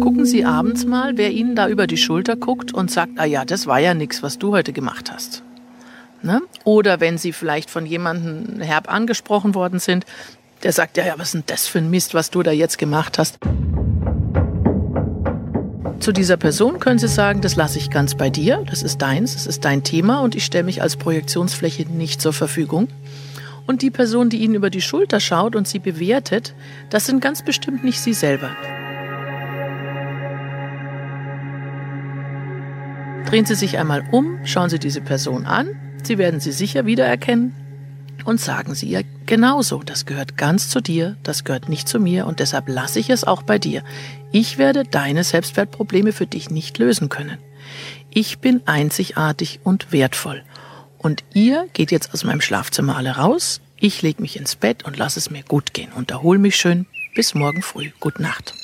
Gucken Sie abends mal, wer Ihnen da über die Schulter guckt und sagt, ah ja, das war ja nichts, was du heute gemacht hast. Ne? Oder wenn Sie vielleicht von jemandem herb angesprochen worden sind, der sagt, ja, ja, was ist denn das für ein Mist, was du da jetzt gemacht hast. Zu dieser Person können Sie sagen, das lasse ich ganz bei dir, das ist deins, das ist dein Thema und ich stelle mich als Projektionsfläche nicht zur Verfügung. Und die Person, die Ihnen über die Schulter schaut und Sie bewertet, das sind ganz bestimmt nicht Sie selber. Drehen Sie sich einmal um, schauen Sie diese Person an, Sie werden sie sicher wiedererkennen und sagen Sie ihr genauso, das gehört ganz zu dir, das gehört nicht zu mir und deshalb lasse ich es auch bei dir. Ich werde deine Selbstwertprobleme für dich nicht lösen können. Ich bin einzigartig und wertvoll. Und ihr geht jetzt aus meinem Schlafzimmer alle raus, ich lege mich ins Bett und lasse es mir gut gehen und erhole mich schön. Bis morgen früh. Gute Nacht.